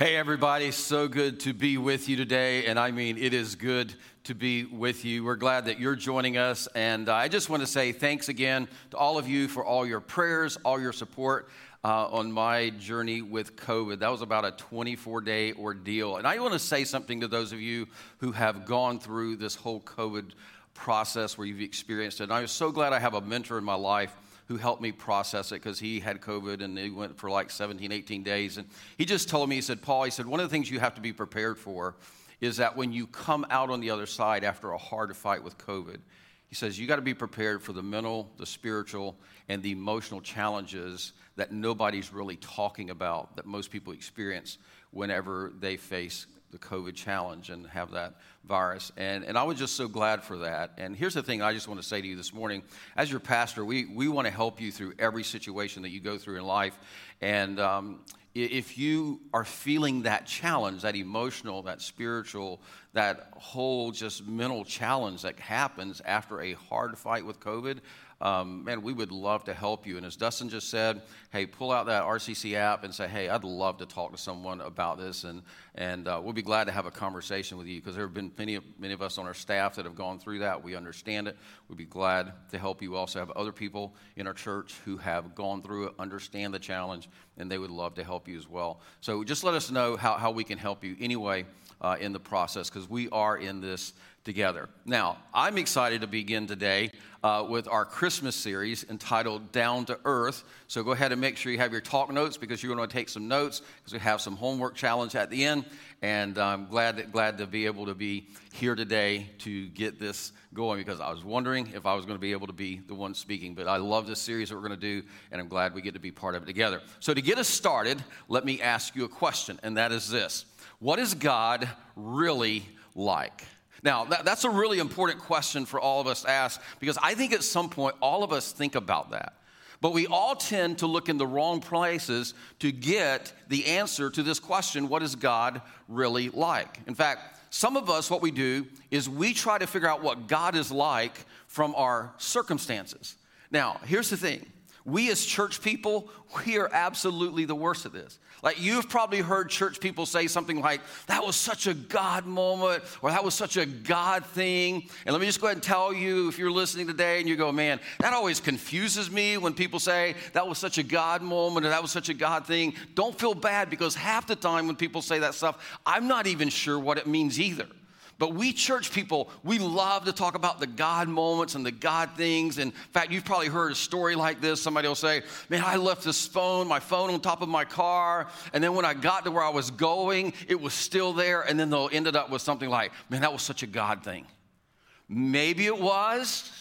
Hey, everybody, so good to be with you today. And I mean, it is good to be with you. We're glad that you're joining us. And uh, I just want to say thanks again to all of you for all your prayers, all your support. Uh, on my journey with COVID. That was about a 24 day ordeal. And I want to say something to those of you who have gone through this whole COVID process where you've experienced it. And I'm so glad I have a mentor in my life who helped me process it because he had COVID and he went for like 17, 18 days. And he just told me, he said, Paul, he said, one of the things you have to be prepared for is that when you come out on the other side after a hard fight with COVID, he says, you got to be prepared for the mental, the spiritual, and the emotional challenges that nobody's really talking about that most people experience whenever they face the COVID challenge and have that virus. And, and I was just so glad for that. And here's the thing I just want to say to you this morning. As your pastor, we, we want to help you through every situation that you go through in life. And um, if you are feeling that challenge, that emotional, that spiritual, that whole just mental challenge that happens after a hard fight with COVID, um, man, we would love to help you. And as Dustin just said, hey, pull out that RCC app and say, hey, I'd love to talk to someone about this. And, and uh, we'll be glad to have a conversation with you because there have been many, many of us on our staff that have gone through that. We understand it. We'd be glad to help you. We also have other people in our church who have gone through it, understand the challenge, and they would love to help you as well. So just let us know how, how we can help you anyway uh, in the process because we are in this together. Now, I'm excited to begin today uh, with our Christmas series entitled Down to Earth. So go ahead and make sure you have your talk notes because you're going to take some notes because we have some homework challenge at the end. And I'm glad, that, glad to be able to be here today to get this going because I was wondering if I was going to be able to be the one speaking. But I love this series that we're going to do, and I'm glad we get to be part of it together. So to get us started, let me ask you a question, and that is this What is God really like? Now, that, that's a really important question for all of us to ask because I think at some point all of us think about that. But we all tend to look in the wrong places to get the answer to this question what is God really like? In fact, some of us, what we do is we try to figure out what God is like from our circumstances. Now, here's the thing we as church people, we are absolutely the worst at this. Like you've probably heard church people say something like, that was such a God moment, or that was such a God thing. And let me just go ahead and tell you, if you're listening today and you go, man, that always confuses me when people say that was such a God moment or that was such a God thing. Don't feel bad because half the time when people say that stuff, I'm not even sure what it means either. But we church people, we love to talk about the God moments and the God things. In fact, you've probably heard a story like this. Somebody will say, Man, I left this phone, my phone on top of my car. And then when I got to where I was going, it was still there. And then they'll ended up with something like, Man, that was such a God thing. Maybe it was.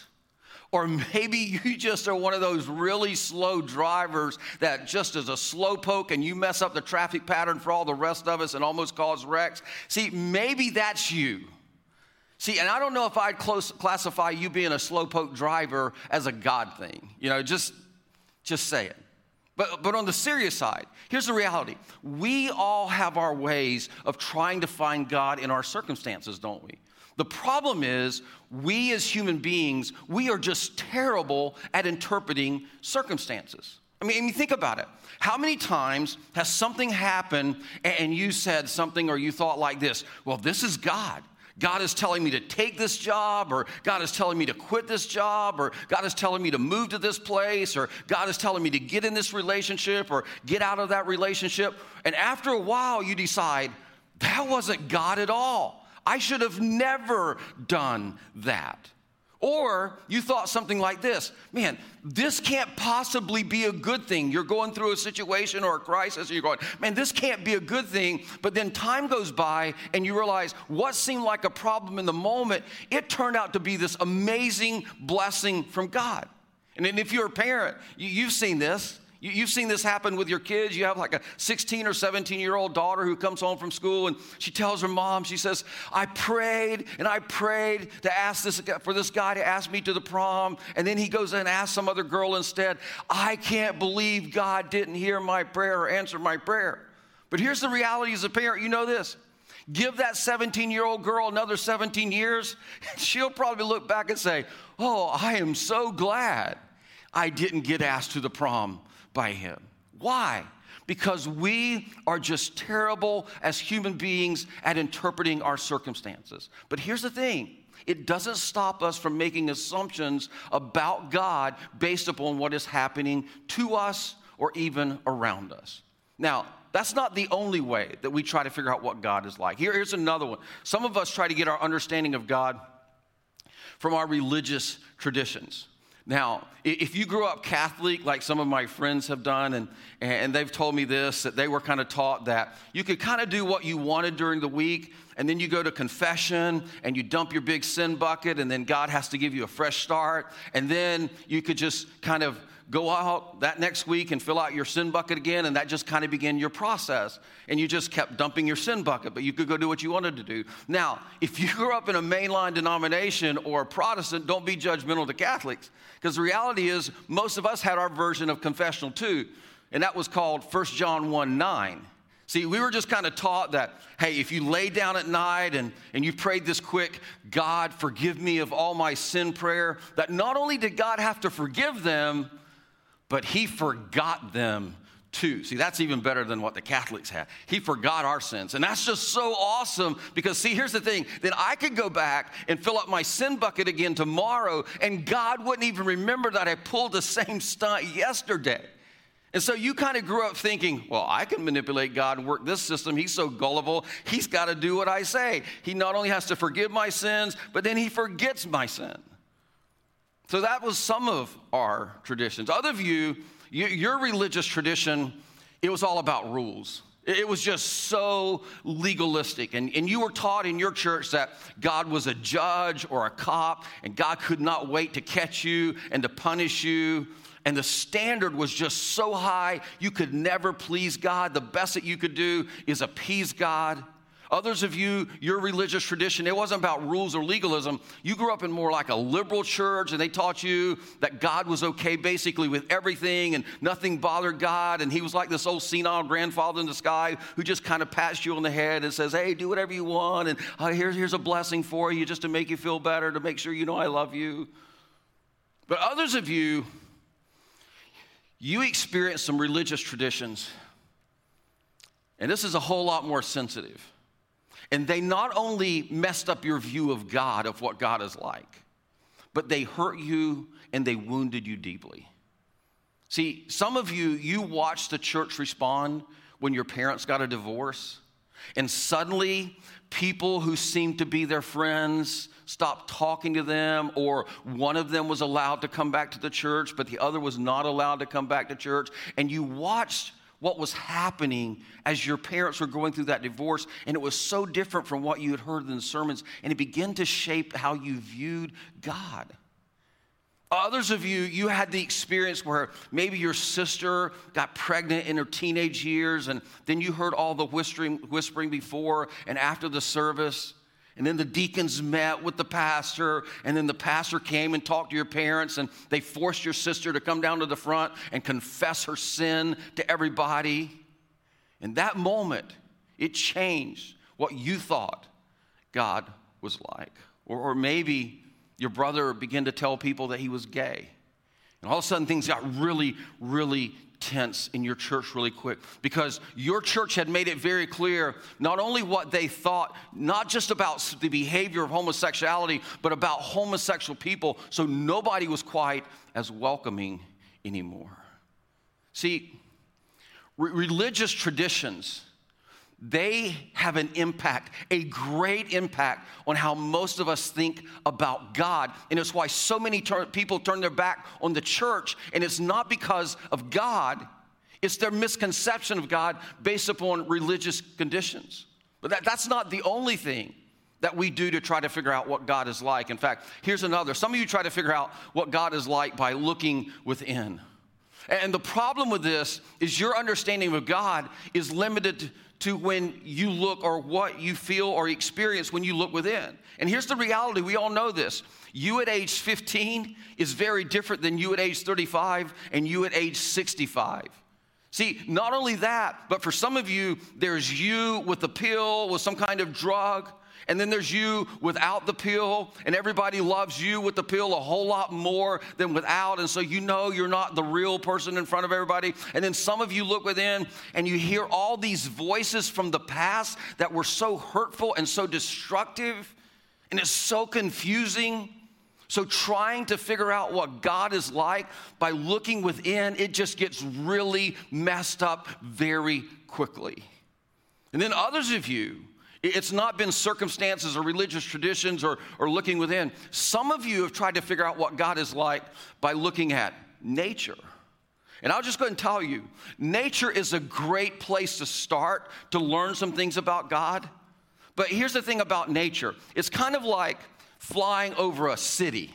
Or maybe you just are one of those really slow drivers that just is a slow poke and you mess up the traffic pattern for all the rest of us and almost cause wrecks. See, maybe that's you. See, and I don't know if I'd close, classify you being a slowpoke driver as a God thing. You know, just, just say it. But, but on the serious side, here's the reality. We all have our ways of trying to find God in our circumstances, don't we? The problem is, we as human beings, we are just terrible at interpreting circumstances. I mean, I mean, think about it. How many times has something happened and you said something or you thought like this? Well, this is God. God is telling me to take this job, or God is telling me to quit this job, or God is telling me to move to this place, or God is telling me to get in this relationship or get out of that relationship. And after a while, you decide, that wasn't God at all. I should have never done that. Or you thought something like this man, this can't possibly be a good thing. You're going through a situation or a crisis, and you're going, man, this can't be a good thing. But then time goes by, and you realize what seemed like a problem in the moment, it turned out to be this amazing blessing from God. And if you're a parent, you've seen this. You, have seen this happen with your kids. You have like a 16 or 17 year old daughter who comes home from school and she tells her mom, she says, I prayed and I prayed to ask this for this guy to ask me to the prom. And then he goes and asks some other girl instead. I can't believe God didn't hear my prayer or answer my prayer. But here's the reality as a parent you know this. Give that 17 year old girl another 17 years, she'll probably look back and say, Oh, I am so glad I didn't get asked to the prom by him. Why? because we are just terrible as human beings at interpreting our circumstances. But here's the thing it doesn't stop us from making assumptions about God based upon what is happening to us or even around us. Now, that's not the only way that we try to figure out what God is like. Here, here's another one. Some of us try to get our understanding of God from our religious traditions. Now, if you grew up Catholic, like some of my friends have done, and, and they've told me this, that they were kind of taught that you could kind of do what you wanted during the week, and then you go to confession and you dump your big sin bucket, and then God has to give you a fresh start, and then you could just kind of go out that next week and fill out your sin bucket again, and that just kind of began your process. And you just kept dumping your sin bucket, but you could go do what you wanted to do. Now, if you grew up in a mainline denomination or a Protestant, don't be judgmental to Catholics, because the reality is most of us had our version of confessional too, and that was called 1 John 1 9. See, we were just kind of taught that, hey, if you lay down at night and, and you prayed this quick, God, forgive me of all my sin prayer, that not only did God have to forgive them, but he forgot them too. See, that's even better than what the Catholics had. He forgot our sins. And that's just so awesome because, see, here's the thing then I could go back and fill up my sin bucket again tomorrow, and God wouldn't even remember that I pulled the same stunt yesterday. And so you kind of grew up thinking, well, I can manipulate God and work this system. He's so gullible. He's got to do what I say. He not only has to forgive my sins, but then he forgets my sin. So that was some of our traditions. Other of you, your religious tradition, it was all about rules. It was just so legalistic. And, and you were taught in your church that God was a judge or a cop, and God could not wait to catch you and to punish you. And the standard was just so high, you could never please God. The best that you could do is appease God. Others of you, your religious tradition, it wasn't about rules or legalism. You grew up in more like a liberal church, and they taught you that God was okay basically with everything and nothing bothered God. And He was like this old senile grandfather in the sky who just kind of pats you on the head and says, Hey, do whatever you want. And uh, here's, here's a blessing for you just to make you feel better, to make sure you know I love you. But others of you, you experience some religious traditions. And this is a whole lot more sensitive. And they not only messed up your view of God, of what God is like, but they hurt you and they wounded you deeply. See, some of you, you watched the church respond when your parents got a divorce, and suddenly people who seemed to be their friends stopped talking to them, or one of them was allowed to come back to the church, but the other was not allowed to come back to church. And you watched what was happening as your parents were going through that divorce, and it was so different from what you had heard in the sermons, and it began to shape how you viewed God. Others of you, you had the experience where maybe your sister got pregnant in her teenage years, and then you heard all the whispering, whispering before and after the service. And then the deacons met with the pastor, and then the pastor came and talked to your parents, and they forced your sister to come down to the front and confess her sin to everybody. In that moment, it changed what you thought God was like. Or, or maybe your brother began to tell people that he was gay. And all of a sudden, things got really, really tense in your church really quick because your church had made it very clear not only what they thought, not just about the behavior of homosexuality, but about homosexual people. So nobody was quite as welcoming anymore. See, re- religious traditions. They have an impact, a great impact on how most of us think about God. And it's why so many tur- people turn their back on the church. And it's not because of God, it's their misconception of God based upon religious conditions. But that, that's not the only thing that we do to try to figure out what God is like. In fact, here's another. Some of you try to figure out what God is like by looking within. And the problem with this is your understanding of God is limited to when you look or what you feel or experience when you look within. And here's the reality we all know this. You at age 15 is very different than you at age 35 and you at age 65. See, not only that, but for some of you, there's you with a pill, with some kind of drug, And then there's you without the pill, and everybody loves you with the pill a whole lot more than without. And so you know you're not the real person in front of everybody. And then some of you look within and you hear all these voices from the past that were so hurtful and so destructive, and it's so confusing. So, trying to figure out what God is like by looking within, it just gets really messed up very quickly. And then others of you, it's not been circumstances or religious traditions or, or looking within. Some of you have tried to figure out what God is like by looking at nature. And I'll just go and tell you nature is a great place to start to learn some things about God. But here's the thing about nature it's kind of like flying over a city.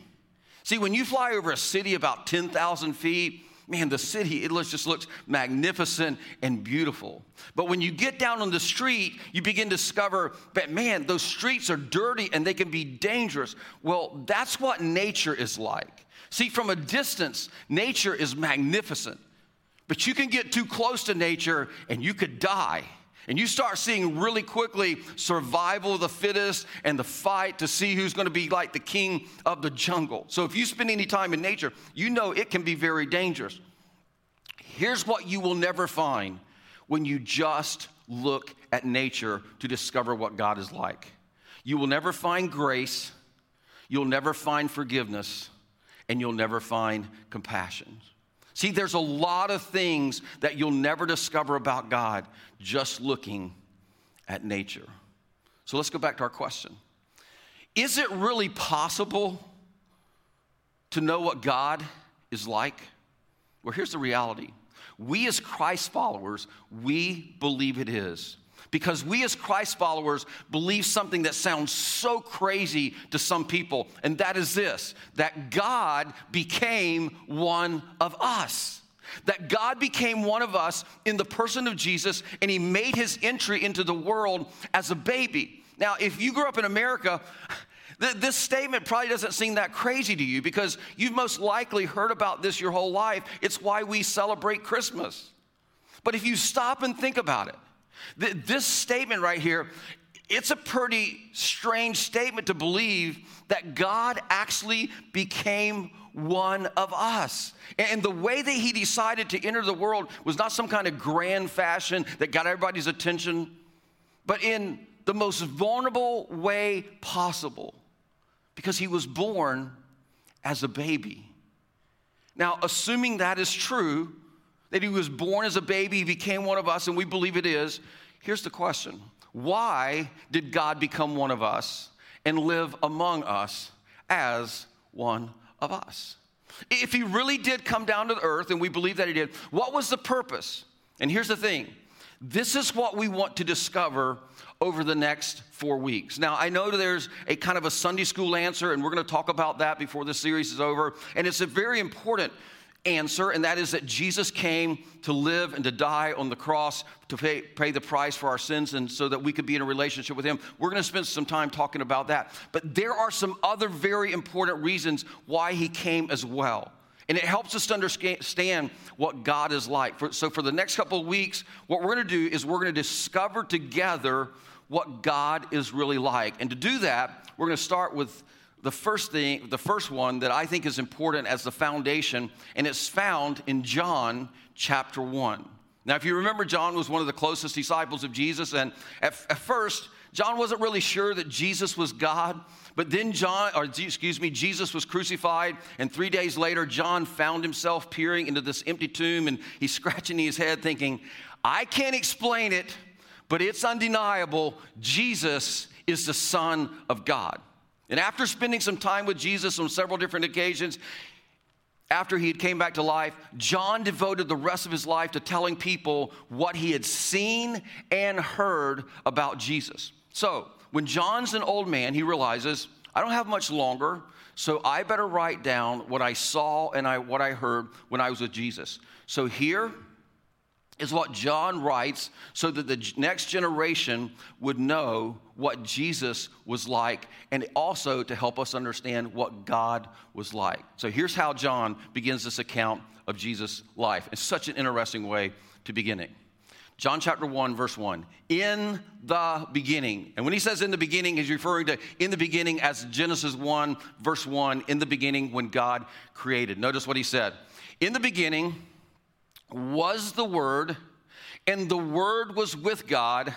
See, when you fly over a city about 10,000 feet, man, the city, it just looks magnificent and beautiful. But when you get down on the street, you begin to discover that, man, those streets are dirty and they can be dangerous. Well, that's what nature is like. See, from a distance, nature is magnificent. But you can get too close to nature and you could die. And you start seeing really quickly survival of the fittest and the fight to see who's going to be like the king of the jungle. So if you spend any time in nature, you know it can be very dangerous. Here's what you will never find when you just look at nature to discover what God is like. You will never find grace, you'll never find forgiveness, and you'll never find compassion. See, there's a lot of things that you'll never discover about God just looking at nature. So let's go back to our question Is it really possible to know what God is like? Well, here's the reality. We, as Christ followers, we believe it is because we as Christ followers believe something that sounds so crazy to some people, and that is this that God became one of us. That God became one of us in the person of Jesus, and He made His entry into the world as a baby. Now, if you grew up in America, this statement probably doesn't seem that crazy to you because you've most likely heard about this your whole life. It's why we celebrate Christmas. But if you stop and think about it, this statement right here, it's a pretty strange statement to believe that God actually became one of us. And the way that he decided to enter the world was not some kind of grand fashion that got everybody's attention, but in the most vulnerable way possible because he was born as a baby. Now, assuming that is true, that he was born as a baby, he became one of us, and we believe it is. Here's the question Why did God become one of us and live among us as one of us? If he really did come down to the earth, and we believe that he did, what was the purpose? And here's the thing this is what we want to discover over the next four weeks. Now, I know there's a kind of a Sunday school answer, and we're going to talk about that before the series is over. And it's a very important answer, and that is that Jesus came to live and to die on the cross to pay, pay, the price for our sins and so that we could be in a relationship with Him. We're going to spend some time talking about that. But there are some other very important reasons why He came as well. And it helps us to understand what God is like. For, so, for the next couple of weeks, what we're going to do is we're going to discover together what God is really like. And to do that, we're going to start with the first thing, the first one that I think is important as the foundation, and it's found in John chapter 1. Now, if you remember, John was one of the closest disciples of Jesus, and at, at first, John wasn't really sure that Jesus was God. But then John, or excuse me, Jesus was crucified, and three days later, John found himself peering into this empty tomb, and he's scratching his head, thinking, I can't explain it, but it's undeniable. Jesus is the Son of God. And after spending some time with Jesus on several different occasions, after he had came back to life, John devoted the rest of his life to telling people what he had seen and heard about Jesus. So, when John's an old man, he realizes, I don't have much longer, so I better write down what I saw and I, what I heard when I was with Jesus. So here is what John writes so that the next generation would know what Jesus was like and also to help us understand what God was like. So here's how John begins this account of Jesus' life. It's such an interesting way to begin it. John chapter 1, verse 1. In the beginning. And when he says in the beginning, he's referring to in the beginning as Genesis 1, verse 1, in the beginning when God created. Notice what he said. In the beginning was the Word, and the Word was with God,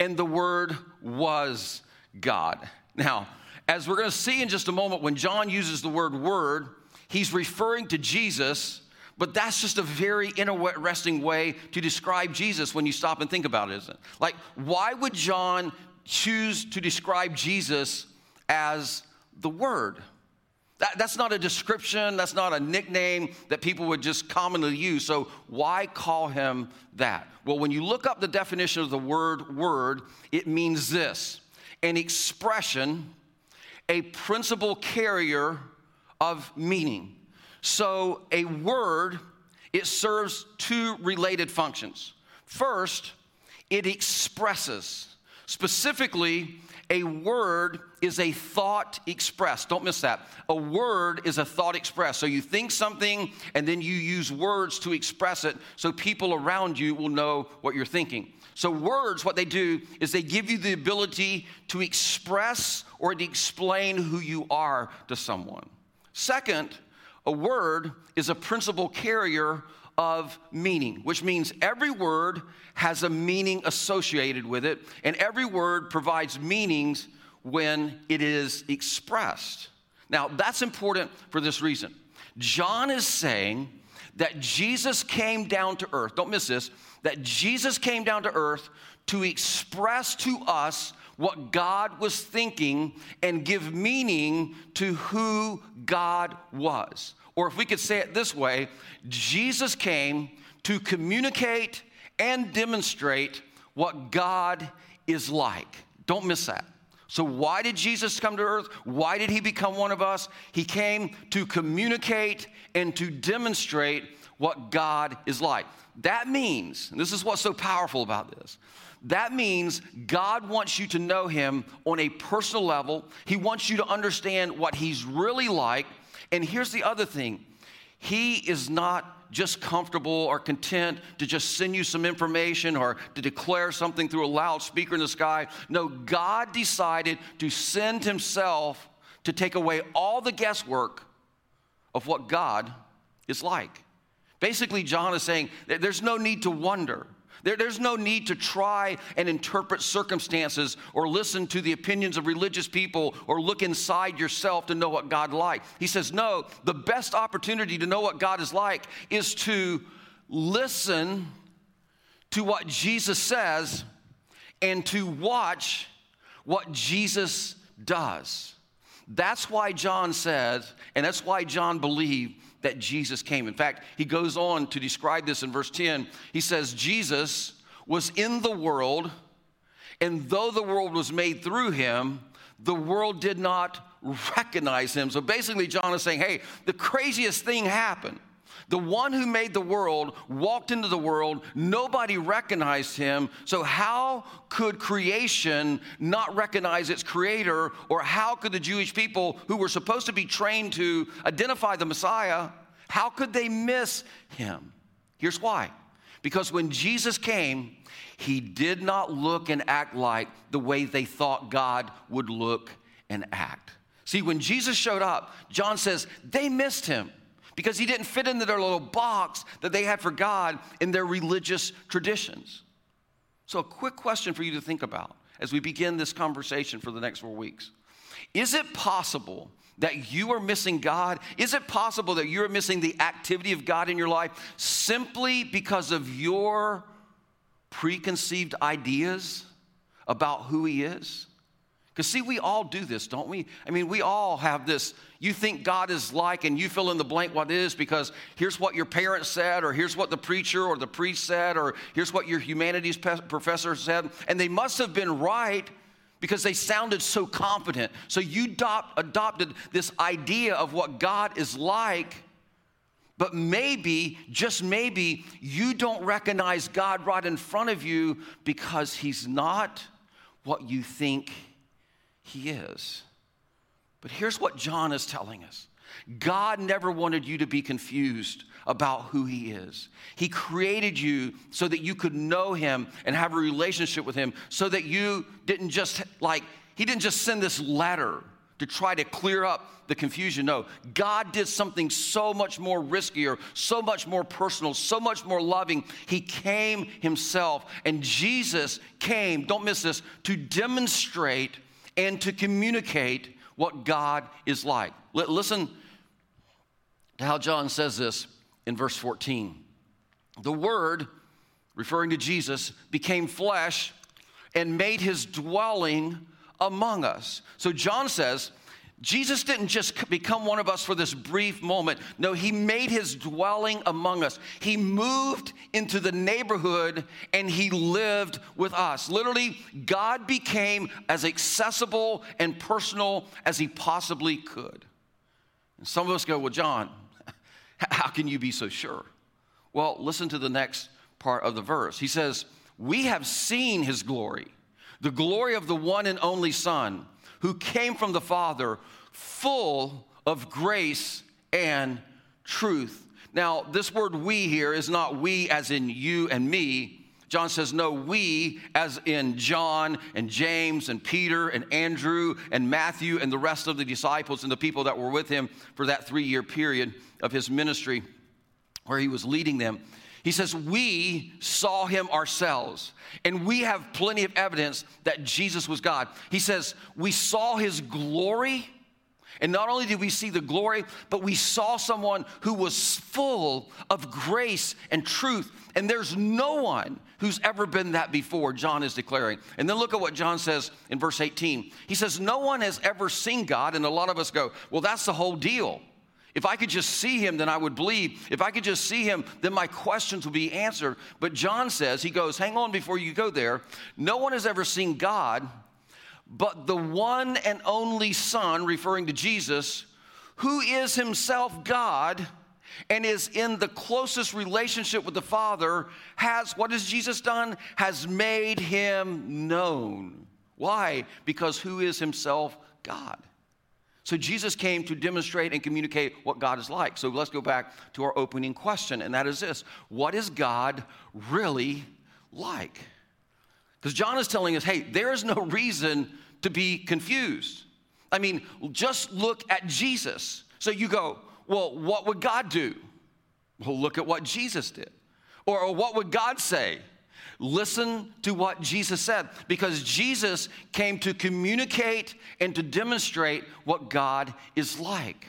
and the Word was God. Now, as we're going to see in just a moment, when John uses the word word, he's referring to Jesus but that's just a very interesting way to describe Jesus when you stop and think about it, isn't it? Like, why would John choose to describe Jesus as the Word? That, that's not a description, that's not a nickname that people would just commonly use. So, why call him that? Well, when you look up the definition of the word word, it means this an expression, a principal carrier of meaning. So, a word, it serves two related functions. First, it expresses. Specifically, a word is a thought expressed. Don't miss that. A word is a thought expressed. So you think something and then you use words to express it so people around you will know what you're thinking. So, words, what they do is they give you the ability to express or to explain who you are to someone. Second, a word is a principal carrier of meaning, which means every word has a meaning associated with it, and every word provides meanings when it is expressed. Now, that's important for this reason. John is saying that Jesus came down to earth, don't miss this, that Jesus came down to earth to express to us what God was thinking and give meaning to who God was. Or if we could say it this way, Jesus came to communicate and demonstrate what God is like. Don't miss that. So, why did Jesus come to earth? Why did he become one of us? He came to communicate and to demonstrate what God is like. That means, and this is what's so powerful about this, that means God wants you to know Him on a personal level. He wants you to understand what He's really like. And here's the other thing He is not just comfortable or content to just send you some information or to declare something through a loudspeaker in the sky. No, God decided to send Himself to take away all the guesswork of what God is like. Basically, John is saying there's no need to wonder. There, there's no need to try and interpret circumstances or listen to the opinions of religious people or look inside yourself to know what God like. He says, no, the best opportunity to know what God is like is to listen to what Jesus says and to watch what Jesus does. That's why John says, and that's why John believed that Jesus came. In fact, he goes on to describe this in verse 10. He says, Jesus was in the world, and though the world was made through him, the world did not recognize him. So basically, John is saying, hey, the craziest thing happened. The one who made the world walked into the world. Nobody recognized him. So, how could creation not recognize its creator? Or how could the Jewish people who were supposed to be trained to identify the Messiah, how could they miss him? Here's why. Because when Jesus came, he did not look and act like the way they thought God would look and act. See, when Jesus showed up, John says they missed him because he didn't fit into their little box that they had for God in their religious traditions. So, a quick question for you to think about as we begin this conversation for the next four weeks Is it possible that you are missing God? Is it possible that you're missing the activity of God in your life simply because of your preconceived ideas about who He is? Because, see, we all do this, don't we? I mean, we all have this. You think God is like, and you fill in the blank what it is because here's what your parents said, or here's what the preacher or the priest said, or here's what your humanities professor said. And they must have been right because they sounded so confident. So you adopt, adopted this idea of what God is like, but maybe, just maybe, you don't recognize God right in front of you because He's not what you think he is. But here's what John is telling us God never wanted you to be confused about who He is. He created you so that you could know Him and have a relationship with Him, so that you didn't just like, He didn't just send this letter to try to clear up the confusion. No, God did something so much more riskier, so much more personal, so much more loving. He came Himself, and Jesus came, don't miss this, to demonstrate and to communicate what God is like. Listen to how John says this in verse 14. The Word, referring to Jesus, became flesh and made his dwelling among us. So John says, Jesus didn't just become one of us for this brief moment. No, he made his dwelling among us. He moved into the neighborhood and he lived with us. Literally, God became as accessible and personal as he possibly could. And some of us go, Well, John, how can you be so sure? Well, listen to the next part of the verse. He says, We have seen his glory, the glory of the one and only Son who came from the Father, full of grace and truth. Now, this word we here is not we as in you and me. John says, no, we as in John and James and Peter and Andrew and Matthew and the rest of the disciples and the people that were with him for that three year period of his ministry where he was leading them. He says, We saw him ourselves, and we have plenty of evidence that Jesus was God. He says, We saw his glory, and not only did we see the glory, but we saw someone who was full of grace and truth. And there's no one who's ever been that before, John is declaring. And then look at what John says in verse 18. He says, No one has ever seen God, and a lot of us go, Well, that's the whole deal. If I could just see him, then I would believe. If I could just see him, then my questions would be answered. But John says, he goes, hang on before you go there. No one has ever seen God, but the one and only Son, referring to Jesus, who is himself God and is in the closest relationship with the Father, has, what has Jesus done? Has made him known. Why? Because who is himself God? So Jesus came to demonstrate and communicate what God is like. So let's go back to our opening question, and that is this What is God really like? Because John is telling us, hey, there is no reason to be confused. I mean, just look at Jesus. So you go, well, what would God do? Well, look at what Jesus did. Or, or what would God say? Listen to what Jesus said because Jesus came to communicate and to demonstrate what God is like.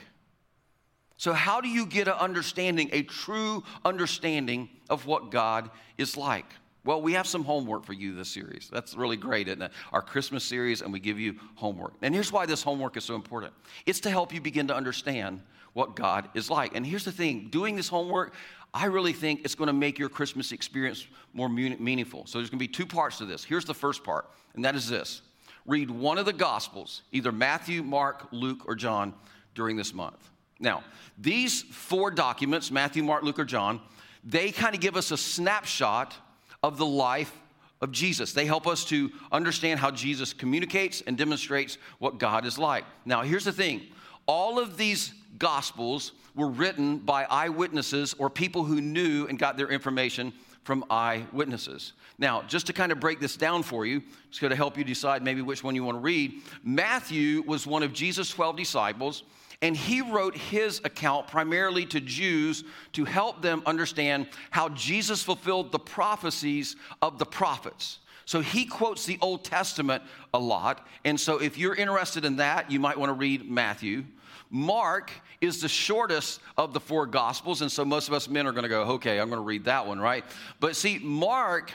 So, how do you get an understanding, a true understanding of what God is like? Well, we have some homework for you this series. That's really great, isn't it? Our Christmas series, and we give you homework. And here's why this homework is so important it's to help you begin to understand what God is like. And here's the thing doing this homework, I really think it's going to make your Christmas experience more meaningful. So there's going to be two parts to this. Here's the first part, and that is this read one of the Gospels, either Matthew, Mark, Luke, or John, during this month. Now, these four documents Matthew, Mark, Luke, or John they kind of give us a snapshot of the life of Jesus. They help us to understand how Jesus communicates and demonstrates what God is like. Now, here's the thing all of these gospels were written by eyewitnesses or people who knew and got their information from eyewitnesses. Now, just to kind of break this down for you, it's going to help you decide maybe which one you want to read. Matthew was one of Jesus' 12 disciples, and he wrote his account primarily to Jews to help them understand how Jesus fulfilled the prophecies of the prophets. So he quotes the Old Testament a lot. And so if you're interested in that, you might want to read Matthew. Mark is the shortest of the four gospels, and so most of us men are going to go, okay, I'm going to read that one, right? But see, Mark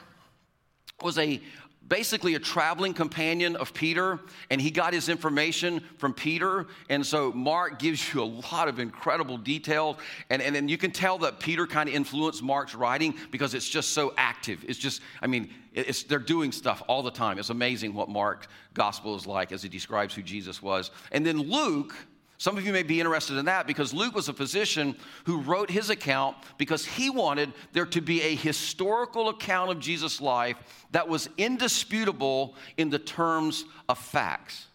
was a basically a traveling companion of Peter, and he got his information from Peter. And so Mark gives you a lot of incredible details. And, and, and you can tell that Peter kind of influenced Mark's writing because it's just so active. It's just, I mean, it's, they're doing stuff all the time. It's amazing what Mark's gospel is like as he describes who Jesus was. And then Luke some of you may be interested in that because Luke was a physician who wrote his account because he wanted there to be a historical account of Jesus' life that was indisputable in the terms of facts.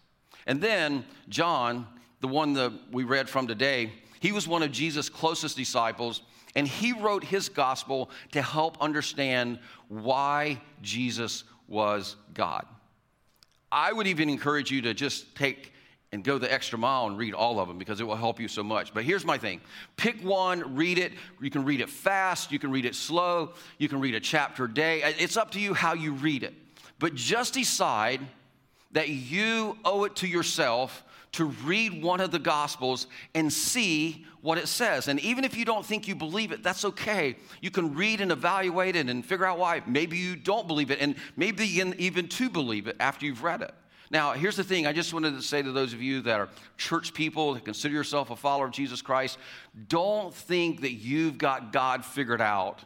And then John, the one that we read from today, He was one of Jesus' closest disciples, and he wrote his gospel to help understand why Jesus was God. I would even encourage you to just take and go the extra mile and read all of them because it will help you so much. But here's my thing pick one, read it. You can read it fast, you can read it slow, you can read a chapter a day. Uh, it's up to you how you read it. But just decide that you owe it to yourself to read one of the Gospels and see what it says. And even if you don't think you believe it, that's okay. You can read and evaluate it and figure out why. Maybe you don't believe it, and maybe even to believe it after you've read it. Now, here's the thing I just wanted to say to those of you that are church people, that consider yourself a follower of Jesus Christ, don't think that you've got God figured out,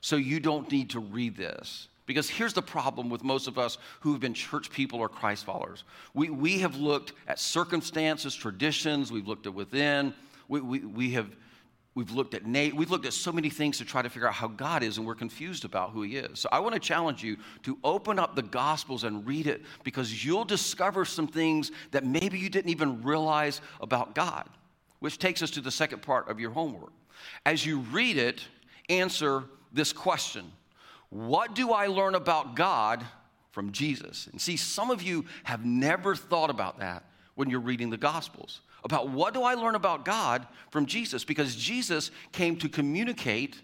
so you don't need to read this. Because here's the problem with most of us who've been church people or Christ followers. We, we have looked at circumstances, traditions, we've looked at within, we, we, we have we've looked at Nate, we've looked at so many things to try to figure out how God is, and we're confused about who He is. So I want to challenge you to open up the Gospels and read it because you'll discover some things that maybe you didn't even realize about God, which takes us to the second part of your homework. As you read it, answer this question what do I learn about God from Jesus? And see, some of you have never thought about that when you're reading the Gospels. About what do I learn about God from Jesus? Because Jesus came to communicate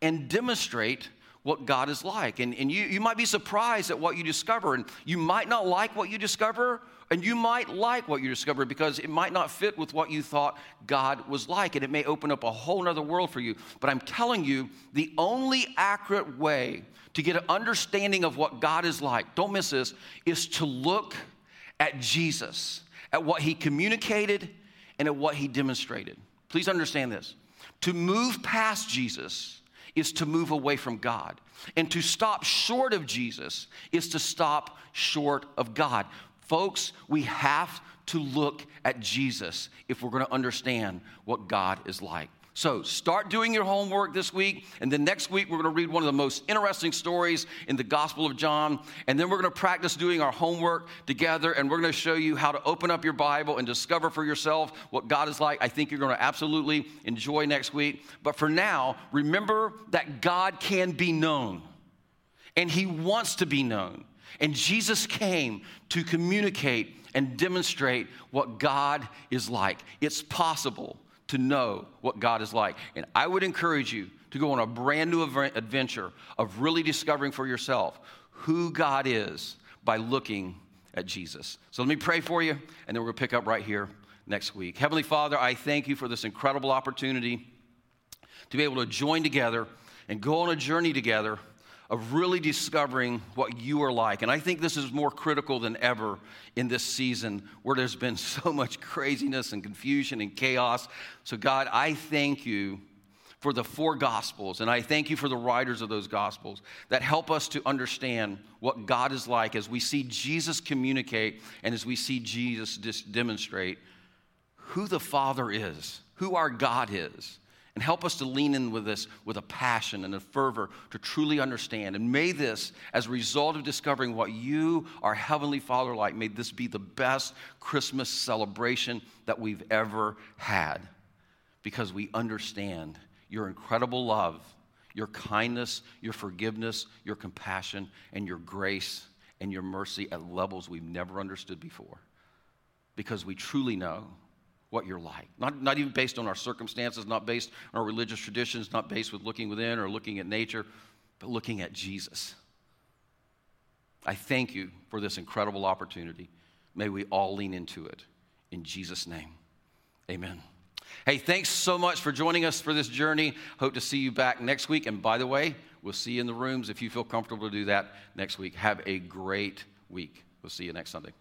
and demonstrate what God is like. And, and you, you might be surprised at what you discover, and you might not like what you discover, and you might like what you discover because it might not fit with what you thought God was like, and it may open up a whole other world for you. But I'm telling you, the only accurate way to get an understanding of what God is like, don't miss this, is to look at Jesus, at what he communicated and at what he demonstrated. Please understand this. To move past Jesus is to move away from God. And to stop short of Jesus is to stop short of God. Folks, we have to look at Jesus if we're going to understand what God is like. So start doing your homework this week, and then next week we're going to read one of the most interesting stories in the Gospel of John, and then we're going to practice doing our homework together, and we're going to show you how to open up your Bible and discover for yourself what God is like. I think you're going to absolutely enjoy next week. But for now, remember that God can be known, and He wants to be known. And Jesus came to communicate and demonstrate what God is like. It's possible to know what God is like. And I would encourage you to go on a brand new adventure of really discovering for yourself who God is by looking at Jesus. So let me pray for you, and then we're going to pick up right here next week. Heavenly Father, I thank you for this incredible opportunity to be able to join together and go on a journey together of really discovering what you are like. And I think this is more critical than ever in this season where there's been so much craziness and confusion and chaos. So, God, I thank you for the four gospels, and I thank you for the writers of those gospels that help us to understand what God is like as we see Jesus communicate and as we see Jesus demonstrate who the Father is, who our God is and help us to lean in with this with a passion and a fervor to truly understand. And may this, as a result of discovering what you, our Heavenly Father, like, may this be the best Christmas celebration that we've ever had because we understand your incredible love, your kindness, your forgiveness, your compassion, and your grace and your mercy at levels we've never understood before because we truly know what you're like. Not, not even based on our circumstances, not based on our religious traditions, not based with looking within or looking at nature, but looking at Jesus. I thank you for this incredible opportunity. May we all lean into it. In Jesus' name, amen. Hey, thanks so much for joining us for this journey. Hope to see you back next week. And by the way, we'll see you in the rooms if you feel comfortable to do that next week. Have a great week. We'll see you next Sunday.